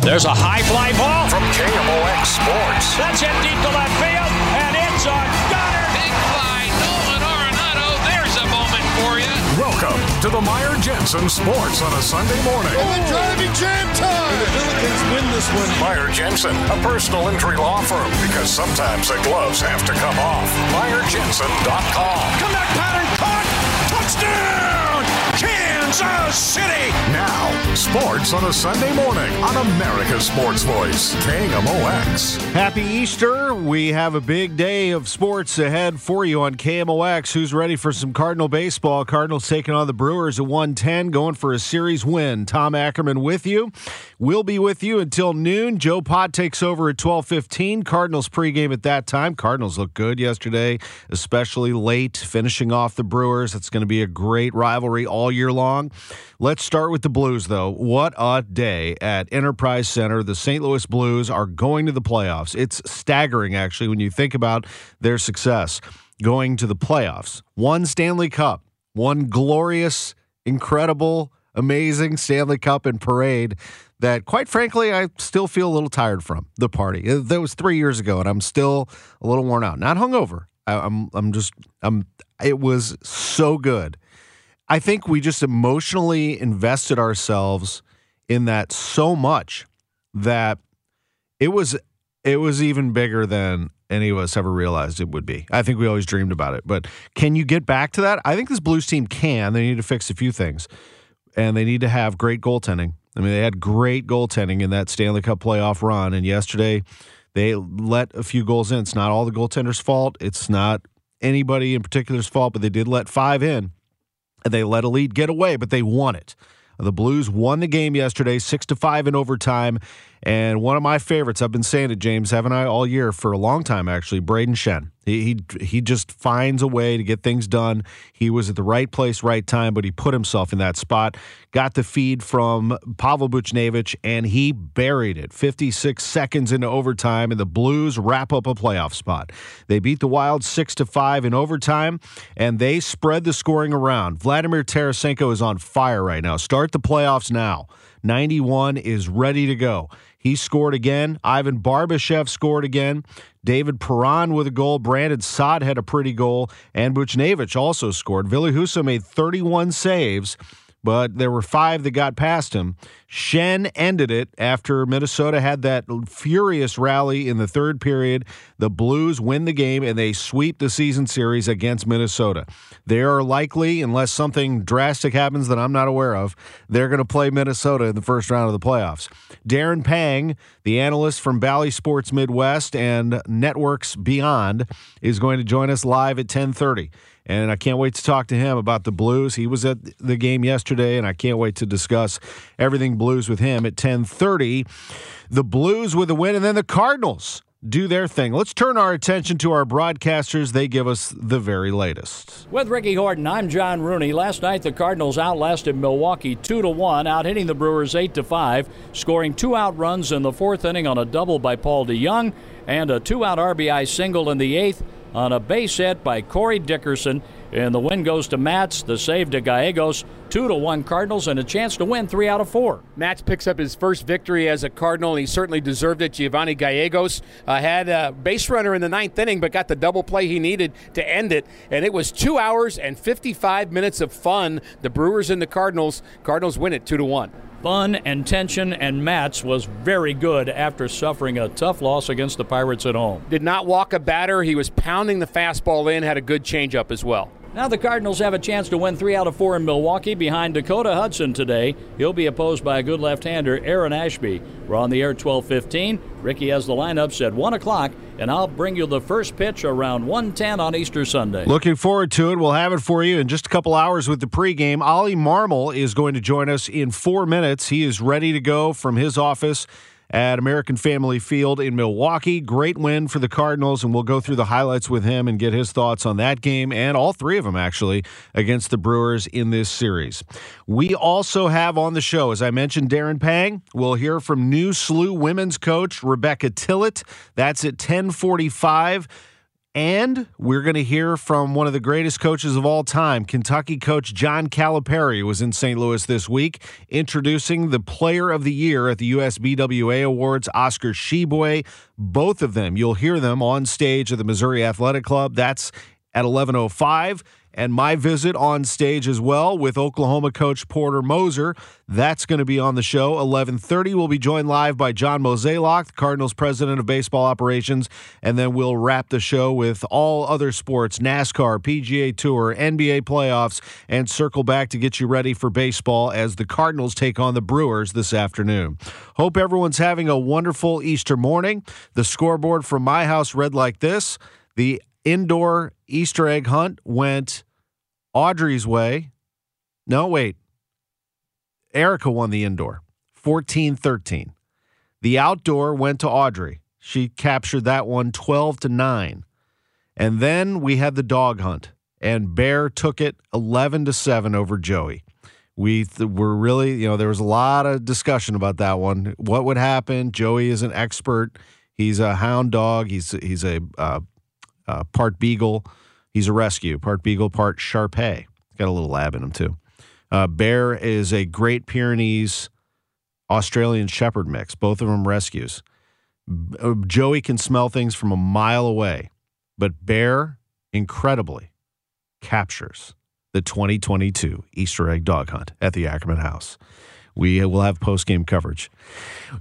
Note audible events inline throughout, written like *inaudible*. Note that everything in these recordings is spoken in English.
There's a high fly ball. From KMOX Sports. That's hit deep to left field, and it's a gunner. Big fly, Nolan Arenado. There's a moment for you. Welcome to the Meyer Jensen Sports on a Sunday morning. Oh, driving jam time. the Billikens win this one. Meyer Jensen, a personal injury law firm, because sometimes the gloves have to come off. MeyerJensen.com. Comeback pattern caught. Touchdown, Kansas City. Now, sports on a Sunday morning on America's Sports Voice, KMOX. Happy Easter. We have a big day of sports ahead for you on KMOX. Who's ready for some Cardinal baseball? Cardinals taking on the Brewers at 110, going for a series win. Tom Ackerman with you. We'll be with you until noon. Joe Pot takes over at 12:15. Cardinals pregame at that time. Cardinals look good yesterday, especially late finishing off the Brewers. It's going to be a great rivalry all year long. Let's start with the Blues though. What a day at Enterprise Center. The St. Louis Blues are going to the playoffs. It's staggering actually when you think about their success going to the playoffs. One Stanley Cup, one glorious, incredible, amazing Stanley Cup and parade that quite frankly I still feel a little tired from the party. Uh, That was 3 years ago and I'm still a little worn out. Not hungover. I, I'm I'm just I'm it was so good. I think we just emotionally invested ourselves in that so much that it was it was even bigger than any of us ever realized it would be. I think we always dreamed about it. But can you get back to that? I think this Blues team can. They need to fix a few things. And they need to have great goaltending. I mean, they had great goaltending in that Stanley Cup playoff run. And yesterday, they let a few goals in. It's not all the goaltender's fault. It's not anybody in particular's fault, but they did let five in. They let a lead get away, but they won it. The Blues won the game yesterday, six to five in overtime. And one of my favorites, I've been saying it, James, haven't I, all year for a long time actually. Brayden Schenn. He, he he just finds a way to get things done. He was at the right place, right time, but he put himself in that spot. Got the feed from Pavel Buchnevich, and he buried it. 56 seconds into overtime, and the Blues wrap up a playoff spot. They beat the Wild six to five in overtime, and they spread the scoring around. Vladimir Tarasenko is on fire right now. Start the playoffs now. 91 is ready to go. He scored again. Ivan Barbashev scored again. David Perron with a goal. Brandon Saad had a pretty goal. And Buchnevich also scored. Husso made 31 saves, but there were five that got past him. Schenn ended it after Minnesota had that furious rally in the third period. The Blues win the game and they sweep the season series against Minnesota. They are likely, unless something drastic happens that I'm not aware of, they're going to play Minnesota in the first round of the playoffs. Darren Pang, the analyst from Bally Sports Midwest and Networks Beyond, is going to join us live at 1030 and I can't wait to talk to him about the Blues. He was at the game yesterday, and I can't wait to discuss everything Blues with him at 10:30. The Blues with a win, and then the Cardinals do their thing. Let's turn our attention to our broadcasters. They give us the very latest. With Ricky Horton, I'm John Rooney. Last night the Cardinals outlasted Milwaukee two to one, out hitting the Brewers eight to five, scoring two out runs in the fourth inning on a double by Paul DeJong and a two-out RBI single in the eighth on a base hit by Corey Dickerson. And the win goes to Matz, the save to Gallegos, two to one Cardinals, and a chance to win three out of four. Matz picks up his first victory as a Cardinal, and he certainly deserved it. Giovanni Gallegos uh, had a base runner in the ninth inning, but got the double play he needed to end it. And it was two hours and 55 minutes of fun. The Brewers and the Cardinals. Cardinals win it two to one. Fun and tension, and Matz was very good after suffering a tough loss against the Pirates at home. Did not walk a batter. He was pounding the fastball in, had a good changeup as well. Now the Cardinals have a chance to win three out of four in Milwaukee behind Dakota Hudson today. He'll be opposed by a good left-hander, Aaron Ashby. We're on the air 12:15. Ricky has the lineups at one o'clock, and I'll bring you the first pitch around 1:10 on Easter Sunday. Looking forward to it. We'll have it for you in just a couple hours with the pregame. Ollie Marmol is going to join us in four minutes. He is ready to go from his office at American Family Field in Milwaukee. Great win for the Cardinals, and we'll go through the highlights with him and get his thoughts on that game and all three of them, actually, against the Brewers in this series. We also have on the show, as I mentioned, Darren Pang. We'll hear from new SLU women's coach Rebecca Tillett. That's at 1045. And we're going to hear from one of the greatest coaches of all time, Kentucky coach John Calipari was in St. Louis this week, introducing the Player of the Year at the USBWA Awards, Oscar Tshiebwe. Both of them, you'll hear them on stage at the Missouri Athletic Club. That's at 11:05 and my visit on stage as well with Oklahoma coach Porter Moser. That's going to be on the show. 11:30 we'll be joined live by John Mozeliak, the Cardinals president of baseball operations, and then we'll wrap the show with all other sports, NASCAR, PGA Tour, NBA playoffs, and circle back to get you ready for baseball as the Cardinals take on the Brewers this afternoon. Hope everyone's having a wonderful Easter morning. The scoreboard from my house read like this. The indoor Easter egg hunt went Audrey's way. No, wait. Erica won the indoor 14 13. The outdoor went to Audrey. She captured that one 12 to 9. And then we had the dog hunt, and Bear took it 11 to 7 over Joey. We th- were really, you know, there was a lot of discussion about that one. What would happen? Joey is an expert. He's a hound dog. He's he's a uh, uh, part beagle. He's a rescue, part beagle, part Shar-Pei. Got a little lab in him too. Uh, Bear is a Great Pyrenees Australian Shepherd mix. Both of them rescues. Uh, Joey can smell things from a mile away, but Bear incredibly captures the 2022 Easter egg dog hunt at the Ackerman House. We will have post game coverage.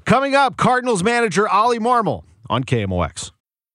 Coming up, Cardinals manager Ollie Marmol on KMOX.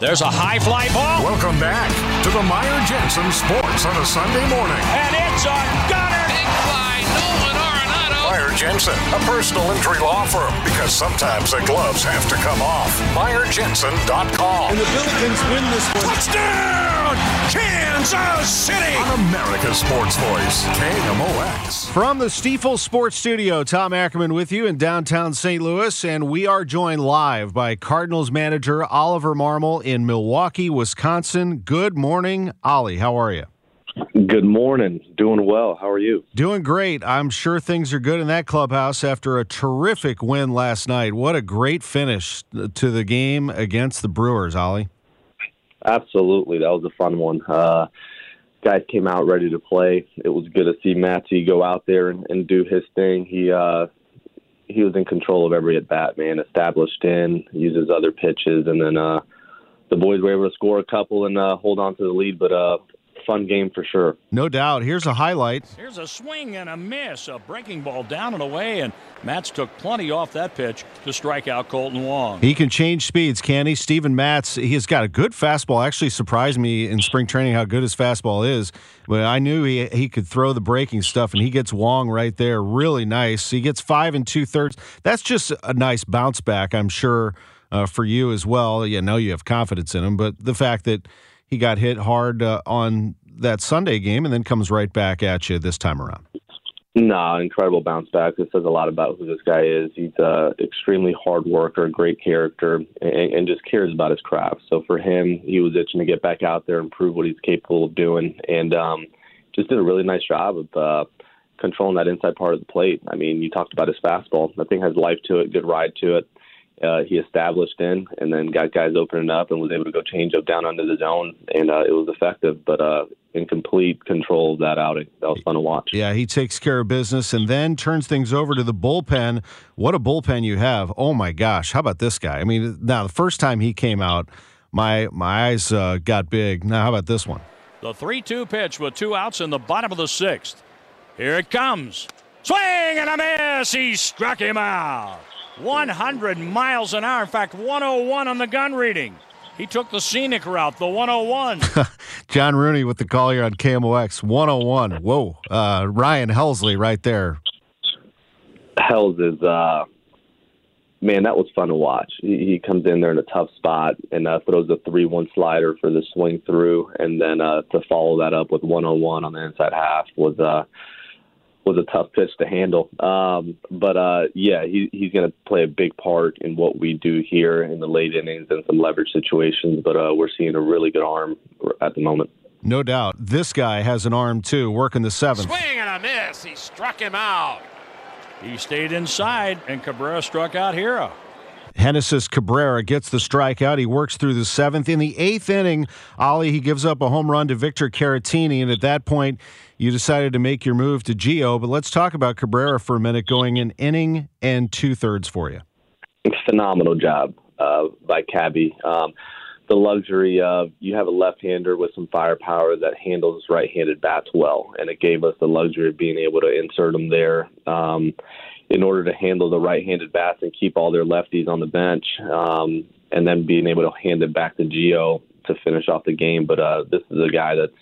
There's a high fly ball. Welcome back to the Meyer Jensen Sports on a Sunday morning. And it's a gunner. Big fly, Nolan Arenado. Meyer Jensen, a personal injury law firm, because sometimes the gloves have to come off. MeyerJensen.com. And the Billikens win this one. Touchdown! From Kansas City on America's Sports Voice, KMOX. From the Stifel Sports Studio, Tom Ackerman with you in downtown St. Louis, and we are joined live by Cardinals manager Oliver Marmol in Milwaukee, Wisconsin. Good morning, Ollie. How are you? Good morning. Doing well. How are you? Doing great. I'm sure things are good in that clubhouse after a terrific win last night. What a great finish to the game against the Brewers, Ollie. Absolutely. That was a fun one. Uh, guys came out ready to play. It was good to see Matty go out there and, and do his thing. He uh, he was in control of every at bat, man. Established in, uses other pitches, and then uh, the boys were able to score a couple and uh, hold on to the lead. But uh, fun game for sure. No doubt. Here's a highlight. Here's a swing and a miss, a breaking ball down and away, and Matz took plenty off that pitch to strike out Kolten Wong. He can change speeds, can he? Steven Matz, he's got a good fastball. Actually surprised me in spring training how good his fastball is. But I knew he he could throw the breaking stuff, and he gets Wong right there. Really nice. He gets five and two thirds. That's just a nice bounce back, I'm sure, uh, for you as well. You know you have confidence in him, but the fact that he got hit hard uh, on that Sunday game and then comes right back at you this time around. No, incredible bounce back. This says a lot about who this guy is. He's a extremely hard worker, great character, and, and just cares about his craft. So for him, he was itching to get back out there and prove what he's capable of doing, and um, just did a really nice job of uh, controlling that inside part of the plate. I mean, you talked about his fastball. That thing has life to it, good ride to it uh, he established in, and then got guys opening up and was able to go change up down under the zone, and uh, it was effective. But uh, in complete control of that outing, that was fun to watch. Yeah, he takes care of business and then turns things over to the bullpen. What a bullpen you have! Oh my gosh, how about this guy? I mean, now the first time he came out, my my eyes uh, got big. Now how about this one? The three-two pitch with two outs in the bottom of the sixth. Here it comes. Swing and a miss. He struck him out. 100 miles an hour. In fact, 101 on the gun reading. He took the scenic route, the 101. *laughs* John Rooney with the call here on KMOX 101. Whoa. Uh, Ryan Helsley right there. Hells is, uh, man, that was fun to watch. He, he comes in there in a tough spot and uh, throws a 3 1 slider for the swing through. And then uh, to follow that up with 101 on the inside half was. Was a tough pitch to handle. Um, but uh, yeah, he, he's going to play a big part in what we do here in the late innings and some leverage situations. But uh, we're seeing a really good arm at the moment. No doubt. This guy has an arm too, working the seventh. Swing and a miss. He struck him out. He stayed inside, and Cabrera struck out Hiura. Genesis Cabrera gets the strikeout. He works through the seventh. In the eighth inning, Ollie, he gives up a home run to Victor Caratini. And at that point, you decided to make your move to Gio. But let's talk about Cabrera for a minute, going an inning and two thirds for you. Phenomenal job uh, by Cabby. Um, the luxury of you have a left-hander with some firepower that handles right-handed bats well, and it gave us the luxury of being able to insert him there. Um, in order to handle the right-handed bats and keep all their lefties on the bench, um, and then being able to hand it back to Gio to finish off the game. But uh, this is a guy that's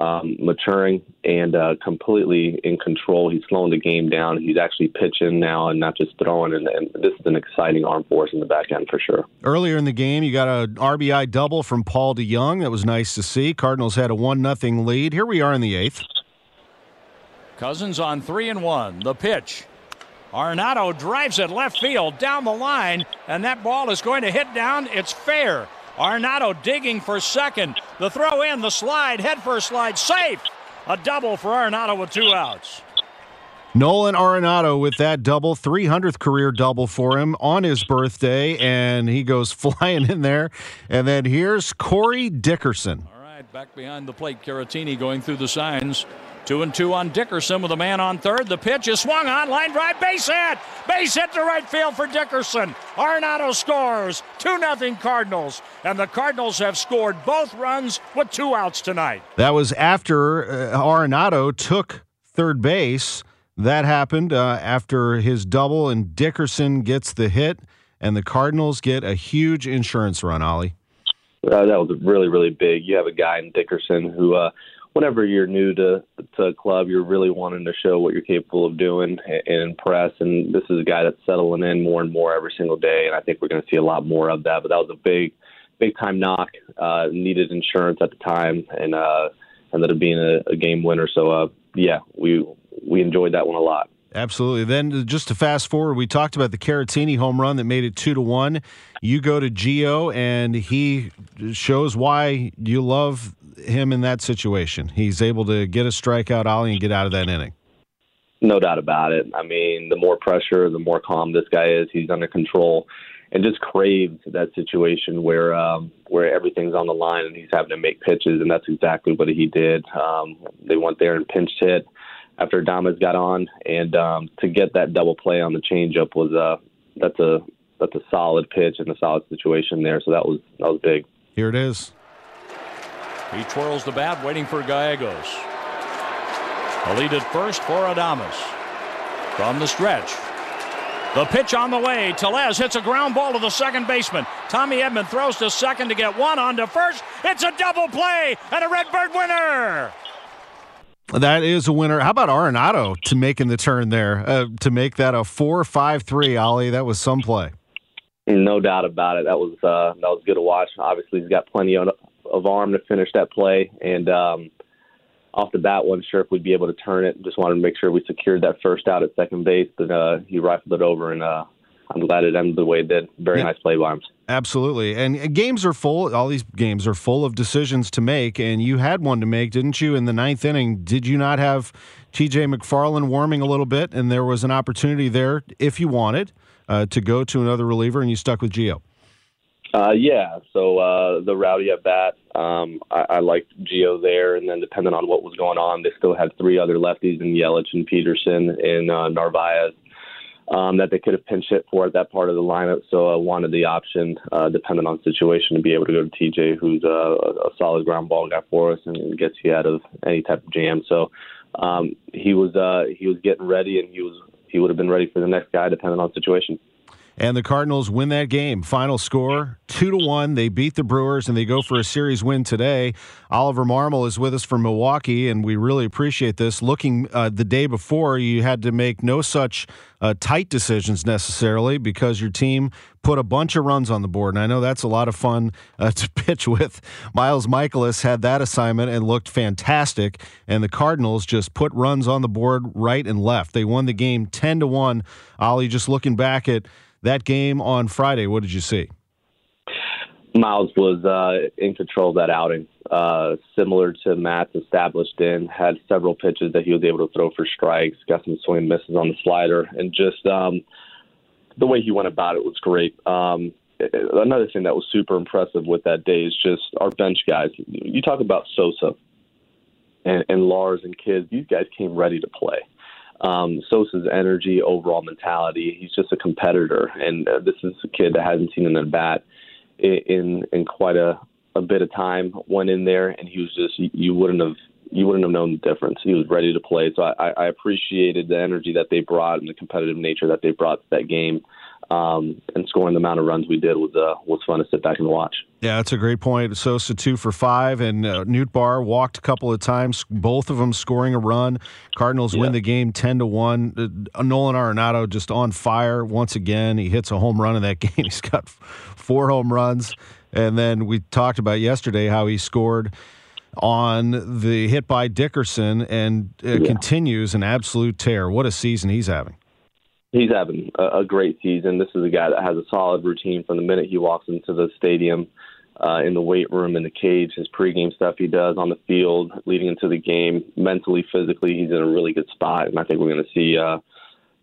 um, maturing and uh, completely in control. He's slowing the game down. He's actually pitching now and not just throwing. And, and, this is an exciting arm force in the back end for sure. Earlier in the game, you got a RBI double from Paul DeJong. That was nice to see. Cardinals had a one nothing lead. Here we are in the eighth. Cousins on three and one. The pitch. Arenado drives it left field down the line, and that ball is going to hit down. It's fair. Arenado digging for second. The throw in, the slide, head first slide, safe. A double for Arenado with two outs. Nolan Arenado with that double, 300th career double for him on his birthday, and he goes *laughs* flying in there. And then here's Corey Dickerson. All right, back behind the plate, Caratini going through the signs. Two and two on Dickerson with a man on third. The pitch is swung on, line drive, base hit. Base hit to right field for Dickerson. Arenado scores. 2 0 Cardinals. And the Cardinals have scored both runs with two outs tonight. That was after uh, Arenado took third base. That happened uh, after his double, and Dickerson gets the hit, and the Cardinals get a huge insurance run, Ollie. Uh, that was really, really big. You have a guy in Dickerson who uh, whenever you're new to to a club, you're really wanting to show what you're capable of doing and impress. And this is a guy that's settling in more and more every single day, and I think we're going to see a lot more of that. But that was a big big time knock. Uh, needed insurance at the time, and uh, ended up being a, a game winner. So uh, yeah, we we enjoyed that one a lot. Absolutely. Then just to fast forward, we talked about the Caratini home run that made it two to one. You go to Gio, and he shows why you love him in that situation. He's able to get a strikeout, Ollie, and get out of that inning. No doubt about it. I mean, the more pressure, the more calm this guy is. He's under control, and just craves that situation where um, where everything's on the line and he's having to make pitches, and that's exactly what he did. Um, they went there and pinch hit after Adames got on, and um, to get that double play on the changeup was uh, that's a that's a solid pitch and a solid situation there. So that was that was big. Here it is. He twirls the bat, waiting for Gallegos. A lead at first for Adames. From the stretch. The pitch on the way. Tellez hits a ground ball to the second baseman. Tommy Edman throws to second to get one on to first. It's a double play and a Redbird winner. That is a winner. How about Arenado to making the turn there uh, to make that a four-five-three? Ollie, that was some play. No doubt about it. That was uh, that was good to watch. Obviously, he's got plenty of, of arm to finish that play, and um, off the bat, wasn't sure if we'd be able to turn it. Just wanted to make sure we secured that first out at second base, but uh, he rifled it over, and uh, I'm glad it ended the way it did. Very yeah. nice play by him. Absolutely. And games are full, all these games are full of decisions to make, and you had one to make, didn't you, in the ninth inning? Did you not have TJ McFarland warming a little bit, and there was an opportunity there, if you wanted, uh, to go to another reliever, and you stuck with Gio? Uh, yeah, so uh, the rowdy at bat, um, I, I liked Gio there, and then depending on what was going on, they still had three other lefties in Yelich and Peterson and uh, Narvaez um, that they could have pinch hit for at that part of the lineup. So I wanted the option, uh, depending on situation, to be able to go to TJ, who's a, a solid ground ball guy for us and gets you out of any type of jam. So um, he was uh, he was getting ready, and he was he would have been ready for the next guy, depending on situation and the Cardinals win that game. Final score two to one. They beat the Brewers and they go for a series win today. Oliver Marmol is with us from Milwaukee, and we really appreciate this. Looking uh, the day before, you had to make no such uh, tight decisions necessarily because your team put a bunch of runs on the board, and I know that's a lot of fun uh, *laughs* to pitch with. Miles Mikolas had that assignment and looked fantastic, and the Cardinals just put runs on the board right and left. They won the game ten to one. Ollie, just looking back at that game on Friday, what did you see? Miles was uh, in control of that outing, uh, similar to Matz established in. Had several pitches that he was able to throw for strikes. Got some swing misses on the slider, and just um, the way he went about it was great. Um, another thing that was super impressive with that day is just our bench guys. You talk about Sosa and, and Lars and kids; these guys came ready to play um, Sosa's energy, overall mentality. He's just a competitor, and uh, this is a kid that hasn't seen an at bat in in quite a a bit of time. Went in there, and he was just you wouldn't have you wouldn't have known the difference. He was ready to play. So I, I appreciated the energy that they brought and the competitive nature that they brought to that game um, and scoring the amount of runs we did was uh, was fun to sit back and watch. Yeah, that's a great point. Sosa two for five, and uh, Nootbaar walked a couple of times. Both of them scoring a run. Cardinals yeah. win the game ten to one. Uh, Nolan Arenado just on fire once again. He hits a home run in that *laughs* game. He's got four home runs, and then we talked about yesterday how he scored on the hit by Dickerson and uh, yeah. continues an absolute tear. What a season he's having he's having a, a great season. This is a guy that has a solid routine from the minute he walks into the stadium, uh, in the weight room, in the cage, his pregame stuff he does on the field, leading into the game, mentally, physically, he's in a really good spot, and I think we're going to see uh,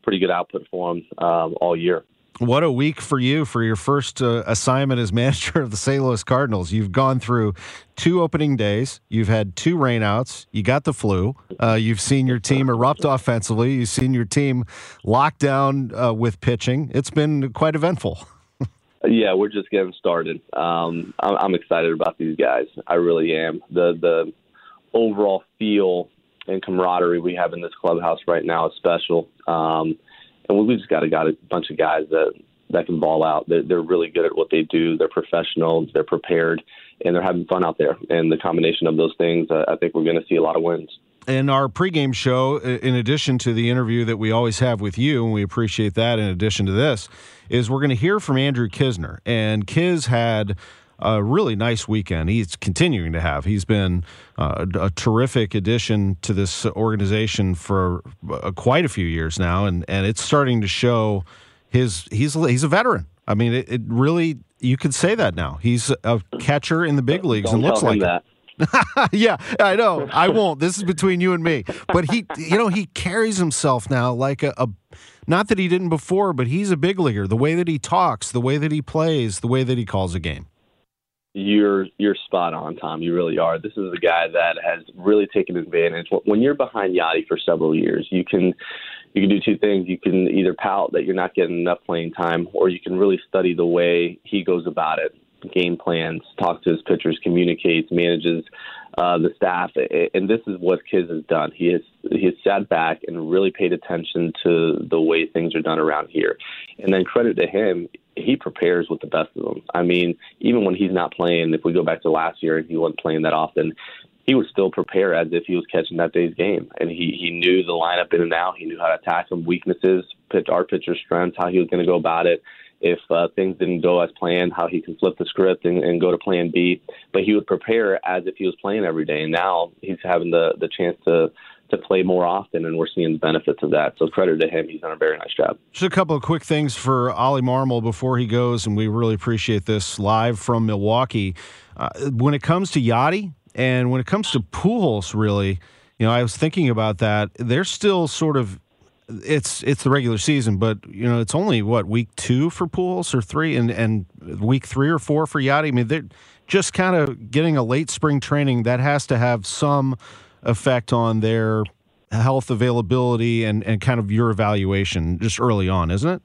pretty good output for him um, all year. What a week for you for your first uh, assignment as *laughs* manager of the St. Louis Cardinals. You've gone through two opening days. You've had two rainouts. You got the flu. Uh, you've seen your team erupt offensively. You've seen your team locked down uh, with pitching. It's been quite eventful. yeah, we're just getting started. Um, I'm, I'm excited about these guys. I really am. The the overall feel and camaraderie we have in this clubhouse right now is special. Um, and we just got a, got a bunch of guys that that can ball out. They're, they're really good at what they do. They're professional. They're prepared, and they're having fun out there. And the combination of those things, uh, I think we're going to see a lot of wins. In our pregame show, in addition to the interview that we always have with you, and we appreciate that. In addition to this, is we're going to hear from Andrew Knizner. and Kiz had a really nice weekend. He's continuing to have. He's been uh, a terrific addition to this organization for uh, quite a few years now, and, and it's starting to show his he's he's a veteran. I mean, it, it really you could say that now. He's a catcher in the big leagues Don't and looks like that. *laughs* yeah, I know. I won't. This is between you and me. But he, you know, he carries himself now like a, a, not that he didn't before, but he's a big leaguer. The way that he talks, the way that he plays, the way that he calls a game. You're you're spot on, Tom. You really are. This is a guy that has really taken advantage. When you're behind Yadi for several years, you can you can do two things. You can either pout that you're not getting enough playing time, or you can really study the way he goes about it, game plans, talks to his pitchers, communicates, manages uh, the staff, and this is what Kiz has done. He has he has sat back and really paid attention to the way things are done around here, and then credit to him, he prepares with the best of them. I mean, even when he's not playing, if we go back to last year and he wasn't playing that often, he would still prepare as if he was catching that day's game, and he he knew the lineup in and out. He knew how to attack them, weaknesses, pitch our pitcher's strengths, how he was going to go about it if uh, things didn't go as planned, how he can flip the script and, and go to plan B. But he would prepare as if he was playing every day. And now he's having the, the chance to to play more often, and we're seeing the benefits of that. So credit to him; he's done a very nice job. Just a couple of quick things for Ollie Marmol before he goes, and we really appreciate this live from Milwaukee. Uh, when it comes to Yadi and when it comes to Pujols, really, you know, I was thinking about that. They're still sort of it's it's the regular season, but you know it's only what week two for Pujols or three, and and week three or four for Yadi. I mean, they're just kind of getting a late spring training that has to have some effect on their health availability and and kind of your evaluation just early on, isn't it?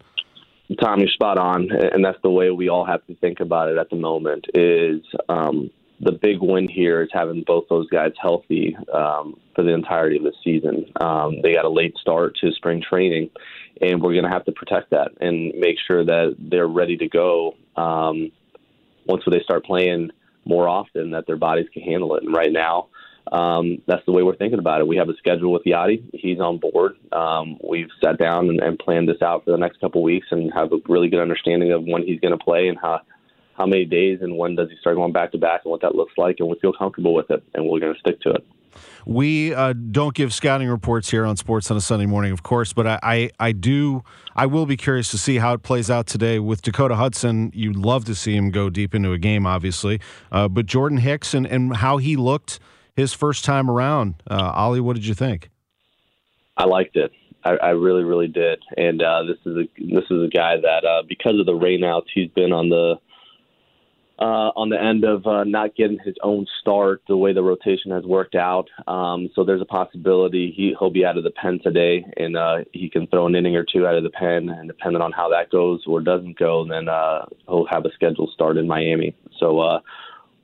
Tom, you're spot on, and that's the way we all have to think about it at the moment. Is um, the big win here is having both those guys healthy um, for the entirety of the season. Um, they got a late start to spring training, and we're going to have to protect that and make sure that they're ready to go um, once they start playing more often, that their bodies can handle it. And right now, um, that's the way we're thinking about it. We have a schedule with Yadi. He's on board. Um, we've sat down and, and planned this out for the next couple weeks and have a really good understanding of when he's going to play and how how many days and when does he start going back to back and what that looks like, and we feel comfortable with it, and we're going to stick to it. We uh, don't give scouting reports here on Sports on a Sunday morning, of course, but I, I, I, do. I will be curious to see how it plays out today with Dakota Hudson. You'd love to see him go deep into a game, obviously, uh, but Jordan Hicks and, and how he looked his first time around. Uh, Ollie, what did you think? I liked it. I, I really, really did. And uh, this is a this is a guy that uh, because of the rainouts, he's been on the uh, on the end of uh, not getting his own start the way the rotation has worked out. Um, so there's a possibility he, he'll be out of the pen today and uh, he can throw an inning or two out of the pen. And depending on how that goes or doesn't go, then uh, he'll have a scheduled start in Miami. So uh,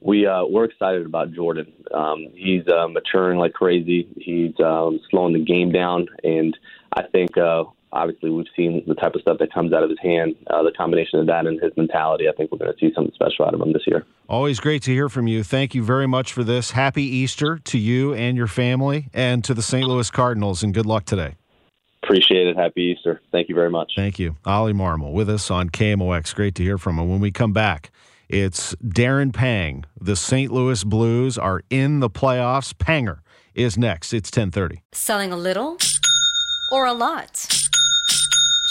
we uh, we're excited about Jordan. Um, he's uh, maturing like crazy. He's um, slowing the game down, and I think uh, obviously we've seen the type of stuff that comes out of his hand, uh, the combination of that and his mentality. I think we're going to see something special out of him this year. Always great to hear from you. Thank you very much for this. Happy Easter to you and your family and to the St. Louis Cardinals, and good luck today. Appreciate it. Happy Easter. Thank you very much. Thank you. Ollie Marmol with us on KMOX. Great to hear from him. When we come back, it's Darren Pang. The St. Louis Blues are in the playoffs. Panger is next. It's 1030. Selling a little or a lot?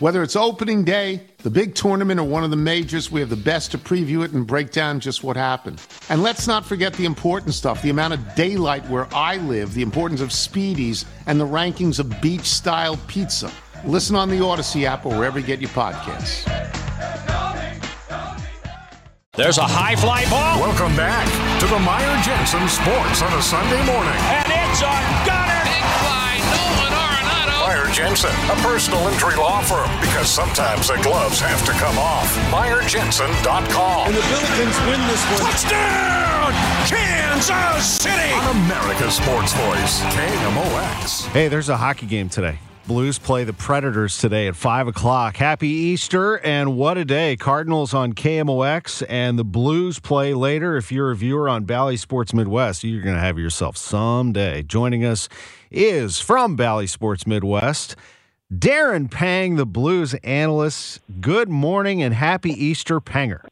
Whether it's opening day, the big tournament, or one of the majors, we have the best to preview it and break down just what happened. And let's not forget the important stuff the amount of daylight where I live, the importance of speedies, and the rankings of beach style pizza. Listen on the Odyssey app or wherever you get your podcasts. There's a high fly ball. Welcome back to the Meyer Jensen Sports on a Sunday morning. And it's a gunner. Meyer Jensen, a personal injury law firm, because sometimes the gloves have to come off. MeyerJensen.com. And the Billikens win this one. Touchdown! Kansas City! On America's Sports Voice, KMOX. Hey, there's a hockey game today. Blues play the Predators today at 5 o'clock. Happy Easter, and what a day. Cardinals on KMOX, and the Blues play later. If you're a viewer on Bally Sports Midwest, you're going to have yourself some day. Joining us is from Bally Sports Midwest, Darren Pang, the Blues analyst. Good morning and happy Easter, Panger.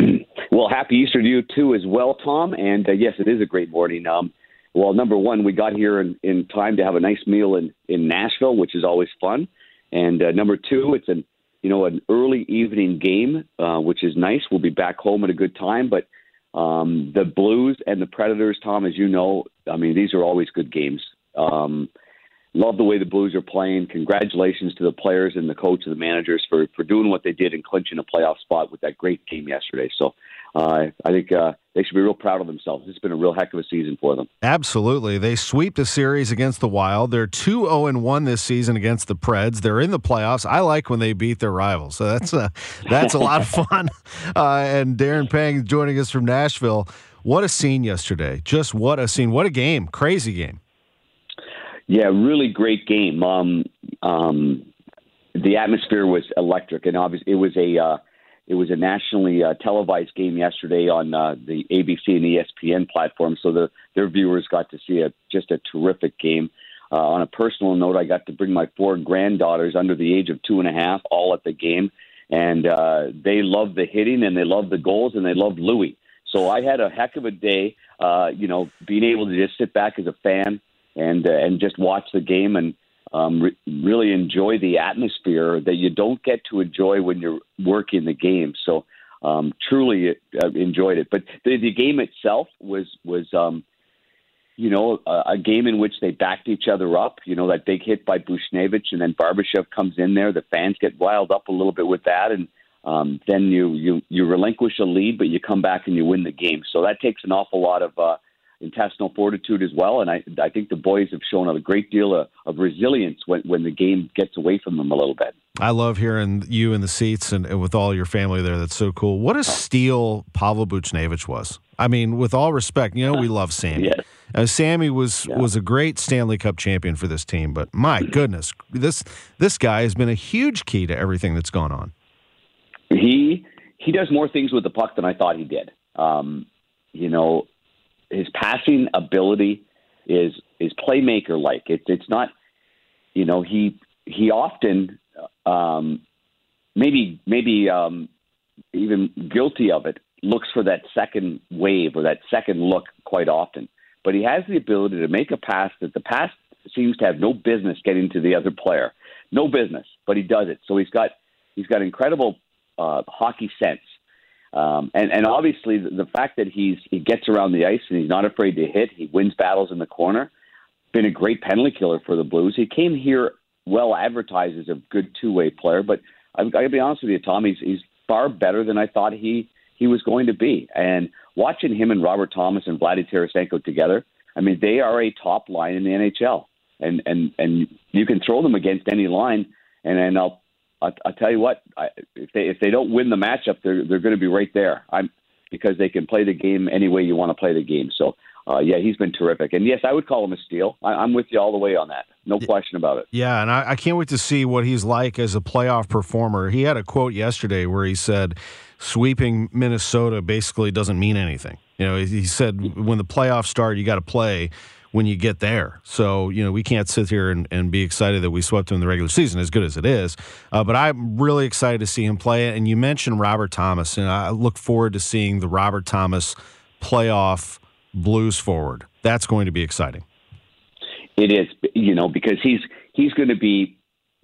*clears throat* Well, happy Easter to you too, as well, Tom. And uh, yes, it is a great morning. Um, well, number one, we got here in, in time to have a nice meal in, in Nashville, which is always fun. And uh, number two, it's an you know an early evening game, uh, which is nice. We'll be back home at a good time. But um, the Blues and the Predators, Tom, as you know, I mean these are always good games. Um, love the way the Blues are playing. Congratulations to the players and the coach and the managers for for doing what they did and clinching a playoff spot with that great game yesterday. So uh, I think uh, they should be real proud of themselves. It's been a real heck of a season for them. Absolutely. They sweep the series against the Wild. They're 2 0 1 this season against the Preds. They're in the playoffs. I like when they beat their rivals. So that's a, *laughs* that's a lot of fun. Uh, and Darren Pang joining us from Nashville. What a scene yesterday. Just what a scene. What a game. Crazy game. Yeah, really great game. Um, um, the atmosphere was electric, and obviously it was a uh, it was a nationally uh, televised game yesterday on uh, the ABC and ESPN platform, so the, their viewers got to see a just a terrific game. Uh, on a personal note, I got to bring my four granddaughters under the age of two and a half all at the game, and uh, they loved the hitting and they loved the goals and they loved Louis. So I had a heck of a day, uh, you know, being able to just sit back as a fan and uh, and just watch the game and um, re- really enjoy the atmosphere that you don't get to enjoy when you're working the game. So um, truly uh, enjoyed it. But the, the game itself was was um, you know a, a game in which they backed each other up. You know that big hit by Buchnevich, and then Barbashev comes in there. The fans get riled up a little bit with that, and um, then you you you relinquish a lead, but you come back and you win the game. So that takes an awful lot of uh, intestinal fortitude as well. And I, I think the boys have shown a great deal of, of resilience when, when the game gets away from them a little bit. I love hearing you in the seats and, and with all your family there. That's so cool. What a steal Pavel Buchnevich was. I mean, with all respect, you know we love *laughs* Sammy. Yes. Uh, Sammy was Yeah. was a great Stanley Cup champion for this team, but my *clears throat* goodness, this this guy has been a huge key to everything that's gone on. He he does more things with the puck than I thought he did. Um, you know, his passing ability is is playmaker like. It's it's not. You know, he he often um, maybe maybe um, even guilty of it. Looks for that second wave or that second look quite often, but he has the ability to make a pass that the pass seems to have no business getting to the other player, no business, but he does it. So he's got he's got incredible uh, hockey sense. Um, and, and obviously, the, the fact that he's he gets around the ice and he's not afraid to hit, he wins battles in the corner. Been a great penalty killer for the Blues. He came here well advertised as a good two way player, but I've got to be honest with you, Tom. He's he's far better than I thought he he was going to be. And watching him and Robert Thomas and Vladdy Tarasenko together, I mean, they are a top line in the NHL, and and and you can throw them against any line, and and I'll I'll, I'll tell you what, I, if they if they don't win the matchup, they're they're going to be right there. I'm because they can play the game any way you want to play the game. So. Uh, yeah, he's been terrific, and yes, I would call him a steal. I, I'm with you all the way on that, no question about it. Yeah, and I, I can't wait to see what he's like as a playoff performer. He had a quote yesterday where he said, sweeping Minnesota basically doesn't mean anything. You know, he said when the playoffs start, you got to play when you get there. So, you know, we can't sit here and, and be excited that we swept him in the regular season, as good as it is. Uh, but I'm really excited to see him play. And you mentioned Robert Thomas, and I look forward to seeing the Robert Thomas playoff Blues forward. That's going to be exciting. It is, you know, because he's he's going to be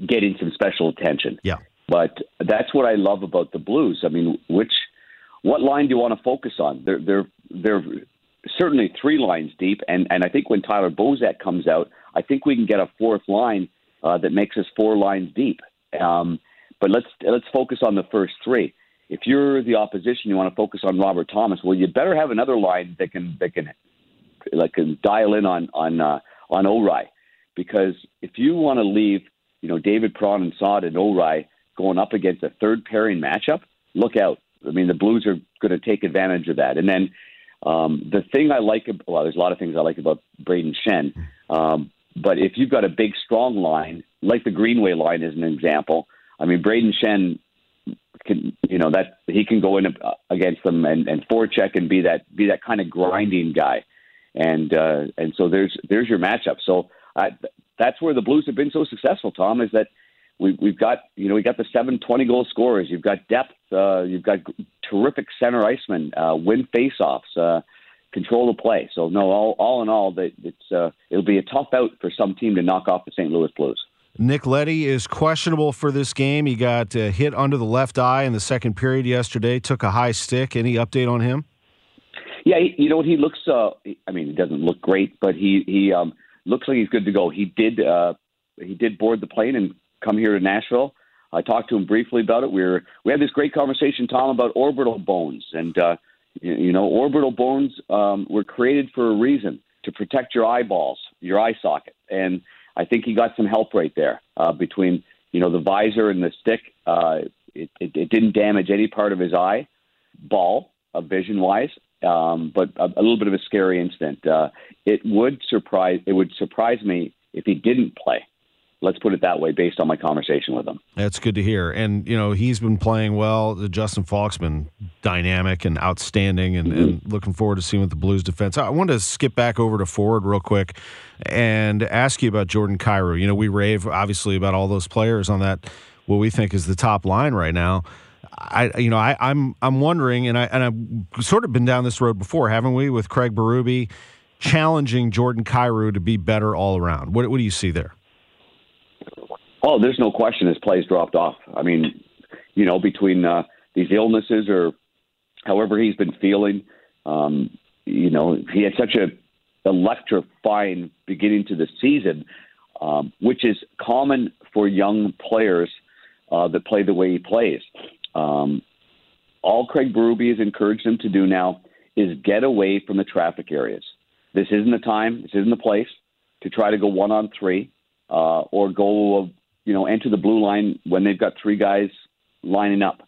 getting some special attention. Yeah. But that's what I love about the Blues. I mean, which what line do you want to focus on? They're they're they're certainly three lines deep, and and I think when Tyler Bozak comes out, I think we can get a fourth line uh, that makes us four lines deep. Um, but let's let's focus on the first three. If you're the opposition, you want to focus on Robert Thomas. Well, you better have another line that can that can like can dial in on on uh, on Ori, because if you want to leave, you know, David Perron and Saad and Ori going up against a third pairing matchup, look out. I mean, the Blues are going to take advantage of that. And then um, the thing I like, well, there's a lot of things I like about Brayden Schenn, um, but if you've got a big, strong line, like the Greenway line is an example. I mean, Brayden Schenn can, you know, that he can go in against them and, and forecheck and be that be that kind of grinding guy, and uh, and so there's there's your matchup. So I, that's where the Blues have been so successful. Tom is that we, we've got you know we got the seven twenty goal scorers. You've got depth. Uh, you've got terrific center icemen, uh, win faceoffs, uh, control the play. So no, all all in all, that it's uh, it'll be a tough out for some team to knock off the St. Louis Blues. Nick Leddy is questionable for this game. He got uh, hit under the left eye in the second period yesterday. Took a high stick. Any update on him? Yeah, he, you know what? He looks. Uh, I mean, he doesn't look great, but he he um, looks like he's good to go. He did uh, he did board the plane and come here to Nashville. I talked to him briefly about it. We were we had this great conversation, Tom, about orbital bones, and uh, you, you know, orbital bones um, were created for a reason to protect your eyeballs, your eye socket, and I think he got some help right there uh, between you know the visor and the stick. Uh, it, it, it didn't damage any part of his eye ball, uh, vision wise, um, but a, a little bit of a scary incident. Uh, it would surprise it would surprise me if he didn't play. Let's put it that way, based on my conversation with him. That's good to hear. And you know he's been playing well. Justin Faulk's been dynamic and outstanding, and, mm-hmm. and looking forward to seeing what the Blues defense. I wanted to skip back over to forward real quick and ask you about Jordan Kyrou. You know we rave obviously about all those players on that what we think is the top line right now. I you know I, I'm I'm wondering, and I and I've sort of been down this road before, haven't we, with Craig Berube challenging Jordan Kyrou to be better all around. What what do you see there? Oh, there's no question his plays dropped off. I mean, you know, between uh, these illnesses or however he's been feeling, um, you know, he had such a electrifying beginning to the season, um, which is common for young players uh, that play the way he plays. Um, all Craig Berube has encouraged him to do now is get away from the traffic areas. This isn't the time, this isn't the place to try to go one on three uh, or go you know, enter the blue line when they've got three guys lining up.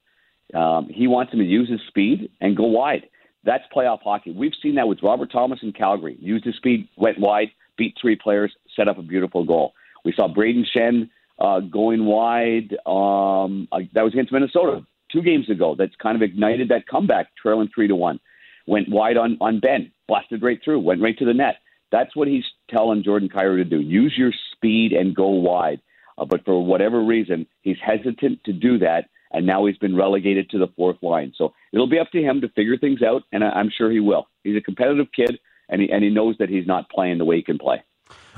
Um, he wants him to use his speed and go wide. That's playoff hockey. We've seen that with Robert Thomas in Calgary. Used his speed, went wide, beat three players, set up a beautiful goal. We saw Brayden Schenn uh, going wide. Um, uh, that was against Minnesota two games ago. That's kind of ignited that comeback, trailing three to one. Went wide on on Ben, blasted right through, went right to the net. That's what he's telling Jordan Kyrou to do. Use your speed and go wide. Uh, but for whatever reason, he's hesitant to do that, and now he's been relegated to the fourth line. So it'll be up to him to figure things out, and I'm sure he will. He's a competitive kid, and he, and he knows that he's not playing the way he can play.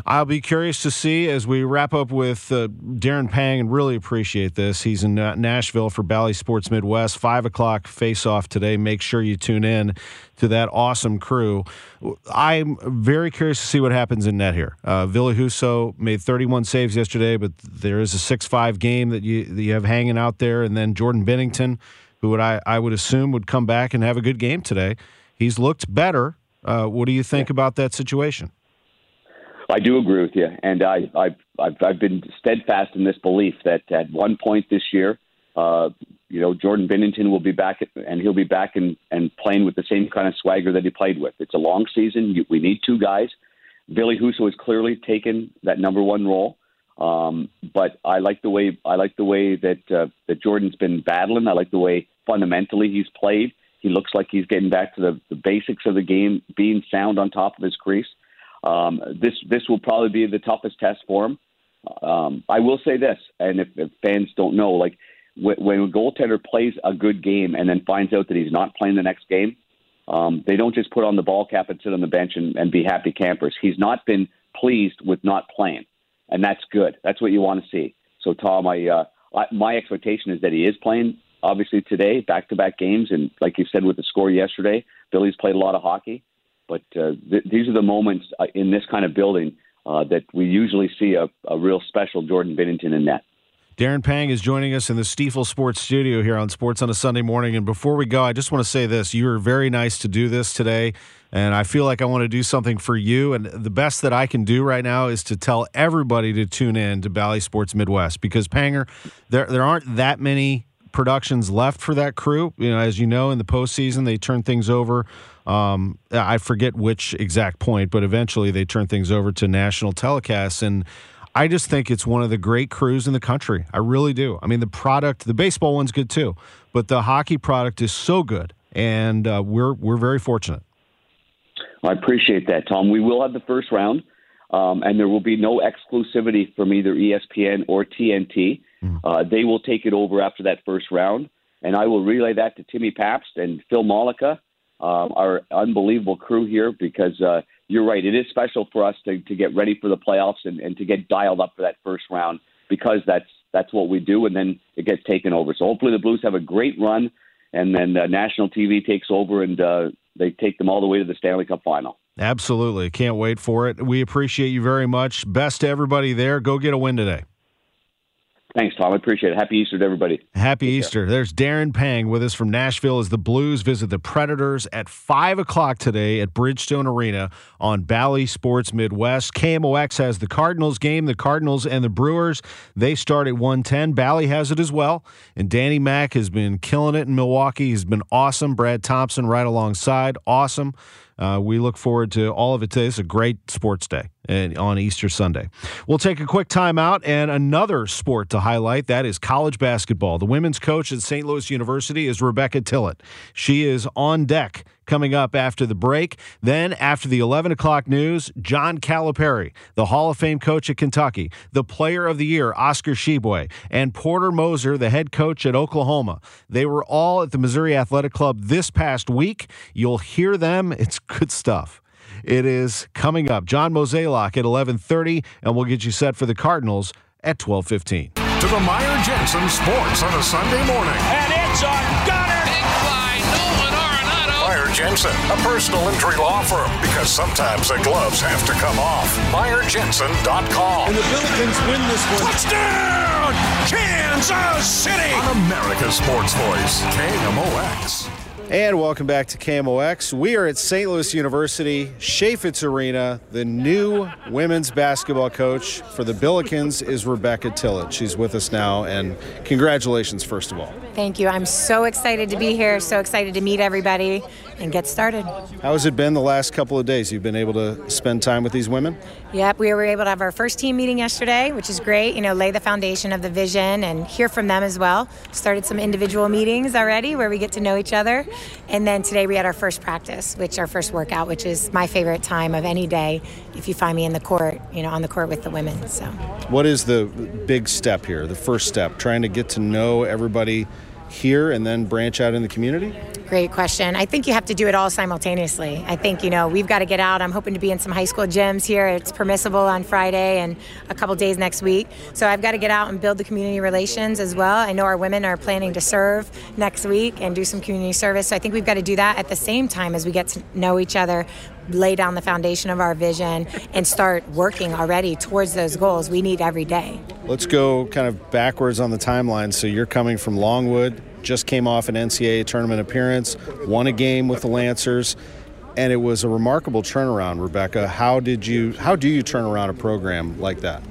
I'll be curious to see as we wrap up with uh, Darren Pang and really appreciate this. He's in uh, Nashville for Bally Sports Midwest. Five o'clock face off today. Make sure you tune in to that awesome crew. I'm very curious to see what happens in net here. Uh, Ville Husso made 31 saves yesterday, but there is a 6 5 game that you, that you have hanging out there. And then Jordan Binnington, who would I, I would assume would come back and have a good game today. He's looked better. Uh, what do you think about that situation? I do agree with you, and I, I've, I've I've been steadfast in this belief that at one point this year, uh, you know, Jordan Binnington will be back, and he'll be back and and playing with the same kind of swagger that he played with. It's a long season. We need two guys. Ville Husso has clearly taken that number one role. Um, but I like the way I like the way that uh, that Jordan's been battling. I like the way fundamentally he's played. He looks like he's getting back to the, the basics of the game, being sound on top of his crease. Um, this this will probably be the toughest test for him. Um, I will say this, and if, if fans don't know, like when, when a goaltender plays a good game and then finds out that he's not playing the next game, um, they don't just put on the ball cap and sit on the bench and, and be happy campers. He's not been pleased with not playing, and that's good. That's what you want to see. So, Tom, I, uh, I my expectation is that he is playing. Obviously, today, back-to-back games, and like you said with the score yesterday, Ville's played a lot of hockey. But uh, th- these are the moments uh, in this kind of building uh, that we usually see a, a real special Jordan Binnington in net. Darren Pang is joining us in the Stifel Sports Studio here on Sports on a Sunday morning. And before we go, I just want to say this: you were very nice to do this today, and I feel like I want to do something for you. And the best that I can do right now is to tell everybody to tune in to Bally Sports Midwest because Panger, there there aren't that many productions left for that crew. You know, as you know, in the postseason, they turn things over. Um, I forget which exact point, but eventually they turn things over to national telecasts. And I just think it's one of the great crews in the country. I really do. I mean, the product, the baseball one's good too, but the hockey product is so good, and uh, we're we're very fortunate. I appreciate that, Tom. We will have the first round, um, and there will be no exclusivity from either ESPN or TNT. Mm. Uh, they will take it over after that first round, and I will relay that to Timmy Pabst and Phil Malika, um, our unbelievable crew here, because uh, you're right. It is special for us to, to get ready for the playoffs and, and to get dialed up for that first round because that's that's what we do, and then it gets taken over. So hopefully the Blues have a great run, and then uh, national TV takes over and uh, they take them all the way to the Stanley Cup final. Absolutely. Can't wait for it. We appreciate you very much. Best to everybody there. Go get a win today. Thanks, Tom. I appreciate it. Happy Easter to everybody. Happy Take Easter. Care. There's Darren Pang with us from Nashville as the Blues visit the Predators at 5 o'clock today at Bridgestone Arena on Bally Sports Midwest. KMOX has the Cardinals game. The Cardinals and the Brewers, they start at 110. Bally has it as well. And Danny Mack has been killing it in Milwaukee. He's been awesome. Brad Thompson right alongside. Awesome. Uh, we look forward to all of it today. It's a great sports day on Easter Sunday. We'll take a quick timeout and another sport to highlight that is college basketball. The women's coach at St. Louis University is Rebecca Tillett. She is on deck coming up after the break. Then, after the 11 o'clock news, John Calipari, the Hall of Fame coach at Kentucky, the player of the year, Oscar Tshiebwe, and Porter Moser, the head coach at Oklahoma. They were all at the Missouri Athletic Club this past week. You'll hear them. It's good stuff. It is coming up. John Mozeliak at 11:30, and we'll get you set for the Cardinals at 12:15. To the Meyer Jensen Sports on a Sunday morning, and it's on Gunner. Big fly, Nolan Arenado. Meyer Jensen, a personal injury law firm, because sometimes the gloves have to come off. MeyerJensen.com. And the Billikens win this one. Touchdown, Kansas City. On America's Sports Voice, KMOX. And welcome back to KMOX. We are at St. Louis University, Chaifetz Arena. The new women's basketball coach for the Billikens is Rebecca Tillett. She's with us now, and congratulations, first of all. Thank you. I'm so excited to be here, so excited to meet everybody and get started. How has it been the last couple of days? You've been able to spend time with these women? Yep, we were able to have our first team meeting yesterday, which is great. You know, lay the foundation of the vision and hear from them as well. Started some individual meetings already where we get to know each other. And then today we had our first practice, which our first workout, which is my favorite time of any day if you find me in the court, you know, on the court with the women. So What is the big step here? The first step, trying to get to know everybody here and then branch out in the community? Great question. I think you have to do it all simultaneously. I think, you know, we've got to get out. I'm hoping to be in some high school gyms here. It's permissible on Friday and a couple days next week. So I've got to get out and build the community relations as well. I know our women are planning to serve next week and do some community service. So I think we've got to do that at the same time as we get to know each other, lay down the foundation of our vision, and start working already towards those goals we need every day. Let's go kind of backwards on the timeline. So you're coming from Longwood, just came off an NCAA tournament appearance, won a game with the Lancers, and it was a remarkable turnaround. Rebecca, how did you how do you turn around a program like that?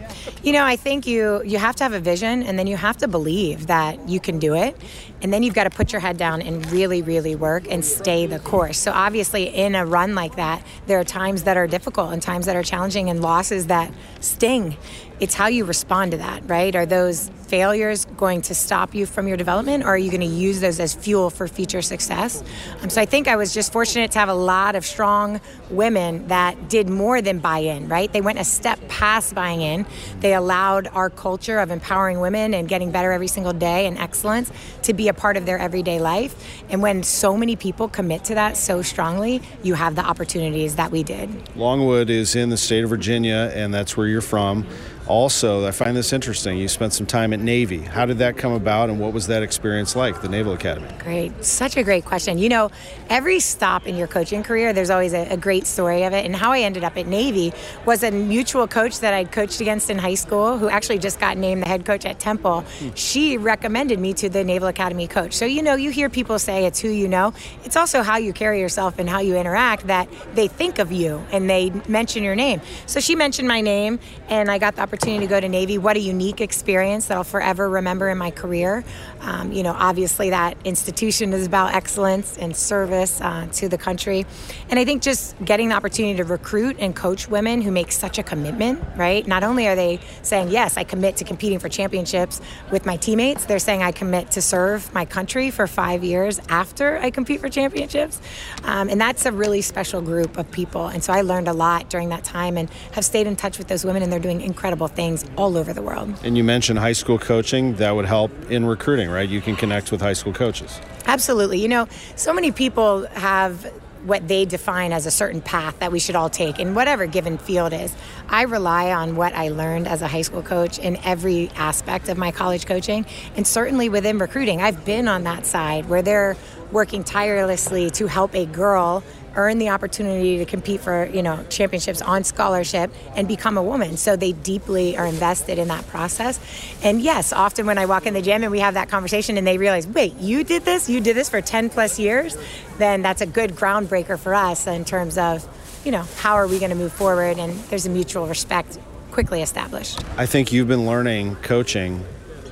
You know, I think you you have to have a vision, and then you have to believe that you can do it, and then you've got to put your head down and really, really work and stay the course. So obviously, in a run like that, there are times that are difficult and times that are challenging, and losses that sting it's how you respond to that, right? Are those failures going to stop you from your development, or are you going to use those as fuel for future success? Um, so I think I was just fortunate to have a lot of strong women that did more than buy in, right? They went a step past buying in. They allowed our culture of empowering women and getting better every single day and excellence to be a part of their everyday life. And when so many people commit to that so strongly, you have the opportunities that we did. Longwood is in the state of Virginia, and that's where you're from. Also, I find this interesting. You spent some time at Navy. How did that come about, and what was that experience like, the Naval Academy? Great. Such a great question. You know, every stop in your coaching career, there's always a, a great story of it. And how I ended up at Navy was a mutual coach that I'd coached against in high school, who actually just got named the head coach at Temple. Hmm. She recommended me to the Naval Academy coach. So, you know, you hear people say it's who you know, it's also how you carry yourself and how you interact that they think of you and they mention your name. So she mentioned my name, and I got the opportunity opportunity to go to Navy. What a unique experience that I'll forever remember in my career. Um, you know, obviously that institution is about excellence and service uh, to the country. And I think just getting the opportunity to recruit and coach women who make such a commitment, right? Not only are they saying, yes, I commit to competing for championships with my teammates, they're saying I commit to serve my country for five years after I compete for championships. Um, and that's a really special group of people. And so I learned a lot during that time and have stayed in touch with those women, and they're doing incredible incredible things all over the world. And you mentioned high school coaching, that would help in recruiting, right? You can connect with high school coaches. Absolutely. You know, so many people have what they define as a certain path that we should all take in whatever given field is. I rely on what I learned as a high school coach in every aspect of my college coaching and certainly within recruiting. I've been on that side where they're working tirelessly to help a girl earn the opportunity to compete for you know championships on scholarship and become a woman. So they deeply are invested in that process. And yes often when i walk in the gym and we have that conversation and they realize wait you did this? You did this for 10 plus years? Then that's a good groundbreaker for us in terms of you know how are we going to move forward? And there's a mutual respect quickly established. I think you've been learning coaching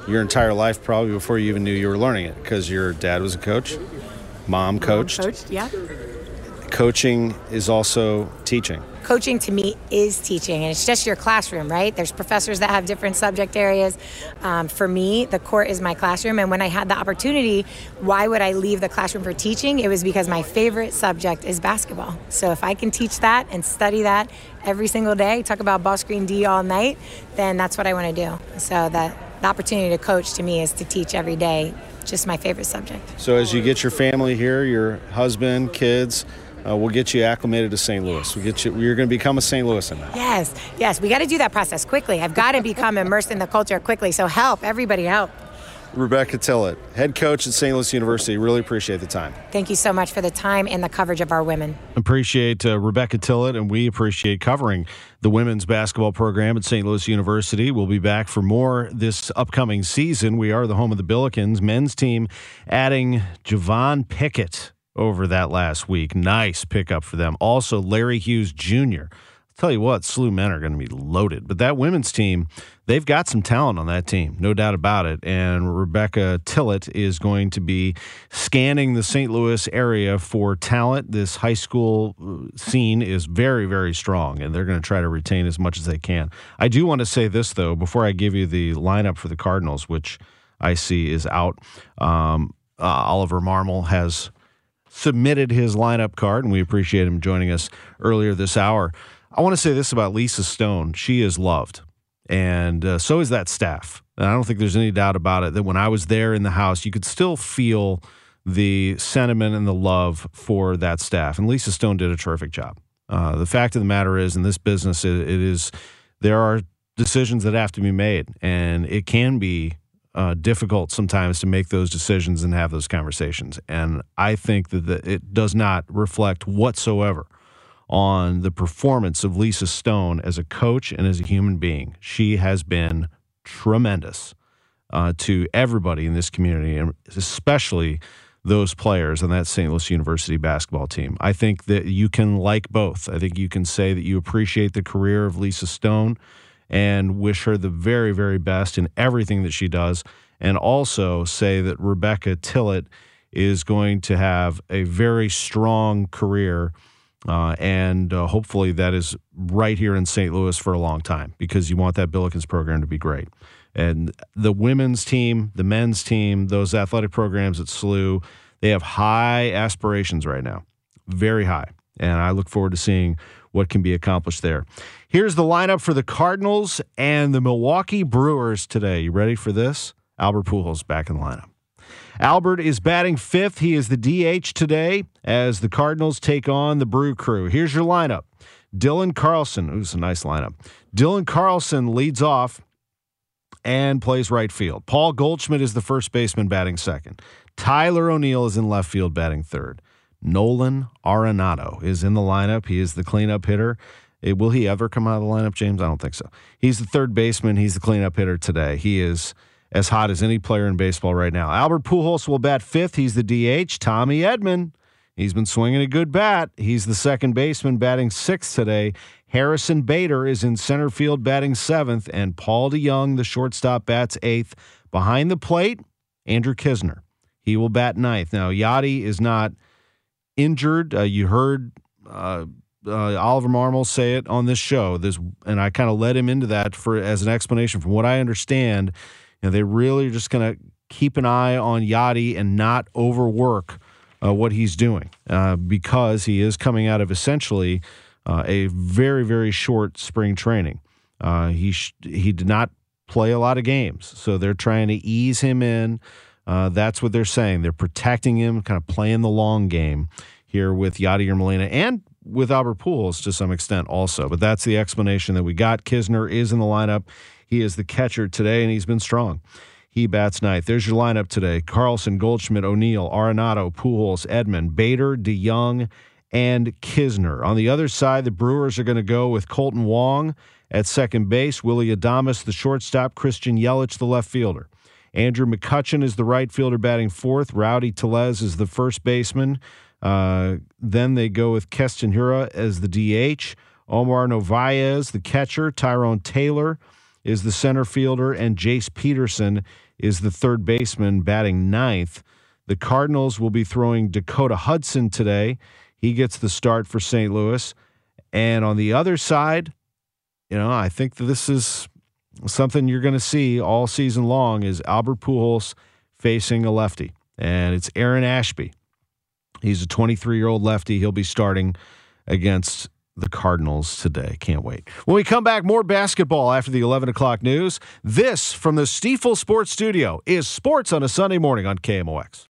your entire life probably before you even knew you were learning it because your dad was a coach mom coached, mom coached yeah coaching is also teaching. Coaching to me is teaching, and it's just your classroom, right? There's professors that have different subject areas. Um, for me, the court is my classroom, and when I had the opportunity, why would I leave the classroom for teaching? It was because my favorite subject is basketball. So if I can teach that and study that every single day, talk about ball screen D all night, then that's what I want to do. So that the opportunity to coach to me is to teach every day just my favorite subject. So as you get your family here, your husband, kids, uh, we'll get you acclimated to St. Louis. We get you. You're going to become a St. Louisan now. Yes, yes. We got to do that process quickly. I've got to become immersed in the culture quickly. So help everybody help. Rebecca Tillett, head coach at St. Louis University. Really appreciate the time. Thank you so much for the time and the coverage of our women. Appreciate uh, Rebecca Tillett, and we appreciate covering the women's basketball program at St. Louis University. We'll be back for more this upcoming season. We are the home of the Billikens men's team, adding Javon Pickett over that last week. Nice pickup for them. Also, Larry Hughes Jr. I'll tell you what, SLU men are going to be loaded. But that women's team, they've got some talent on that team, no doubt about it. And Rebecca Tillett is going to be scanning the St. Louis area for talent. This high school uh, scene is very, very strong, and they're going to try to retain as much as they can. I do want to say this, though, before I give you the lineup for the Cardinals, which I see is out. Um, uh, Oliver Marmol has submitted his lineup card, and we appreciate him joining us earlier this hour. I want to say this about Lisa Stone. She is loved, and uh, so is that staff. And I don't think there's any doubt about it that when I was there in the house, you could still feel the sentiment and the love for that staff. And Lisa Stone did a terrific job. Uh, the fact of the matter is, in this business, it, it is there are decisions that have to be made, and it can be uh, difficult sometimes to make those decisions and have those conversations. And I think that the, it does not reflect whatsoever on the performance of Lisa Stone as a coach and as a human being. She has been tremendous uh, to everybody in this community, and especially those players on that St. Louis University basketball team. I think that you can like both. I think you can say that you appreciate the career of Lisa Stone and wish her the very, very best in everything that she does. And also say that Rebecca Tillett is going to have a very strong career Uh, and uh, hopefully that is right here in St. Louis for a long time because you want that Billikens program to be great. And the women's team, the men's team, those athletic programs at SLU, they have high aspirations right now, very high. And I look forward to seeing what can be accomplished there. Here's the lineup for the Cardinals and the Milwaukee Brewers today. You ready for this? Albert Pujols back in the lineup. Albert is batting fifth. He is the DH today as the Cardinals take on the Brew Crew. Here's your lineup Dylan Carlson. Ooh, it's a nice lineup. Dylan Carlson leads off and plays right field. Paul Goldschmidt is the first baseman batting second. Tyler O'Neill is in left field batting third. Nolan Arenado is in the lineup. He is the cleanup hitter. Will he ever come out of the lineup, James? I don't think so. He's the third baseman. He's the cleanup hitter today. He is as hot as any player in baseball right now. Albert Pujols will bat fifth. He's the DH. Tommy Edman, he's been swinging a good bat. He's the second baseman batting sixth today. Harrison Bader is in center field batting seventh, and Paul DeJong, the shortstop, bats eighth. Behind the plate, Andrew Knizner. He will bat ninth. Now, Yadi is not injured. Uh, you heard uh, uh, Oliver Marmol say it on this show. This, and I kind of led him into that for as an explanation. From what I understand, you know, they really are just going to keep an eye on Yadi and not overwork uh, what he's doing uh, because he is coming out of essentially uh, a very very short spring training. Uh, he sh- he did not play a lot of games, so they're trying to ease him in. Uh, that's what they're saying. They're protecting him, kind of playing the long game here with Yadier Molina and with Albert Pujols to some extent also. But that's the explanation that we got. Knizner is in the lineup. He is the catcher today, and he's been strong. He bats ninth. There's your lineup today: Carlson, Goldschmidt, O'Neill, Arenado, Pujols, Edman, Bader, DeJong, and Knizner. On the other side, the Brewers are going to go with Kolten Wong at second base, Willie Adames, the shortstop, Christian Yelich, the left fielder. Andrew McCutchen is the right fielder batting fourth. Rowdy Tellez is the first baseman. Uh, then they go with Keston Hiura as the DH. Omar Narvaez, the catcher. Tyrone Taylor is the center fielder. And Jace Peterson is the third baseman batting ninth. The Cardinals will be throwing Dakota Hudson today. He gets the start for St. Louis. And on the other side, you know, I think that this is something you're going to see all season long is Albert Pujols facing a lefty, and it's Aaron Ashby. He's a 23 year old lefty. He'll be starting against the Cardinals today. Can't wait. When we come back, more basketball after the 11 o'clock news. This from the Stifel Sports Studio is Sports on a Sunday morning on KMOX.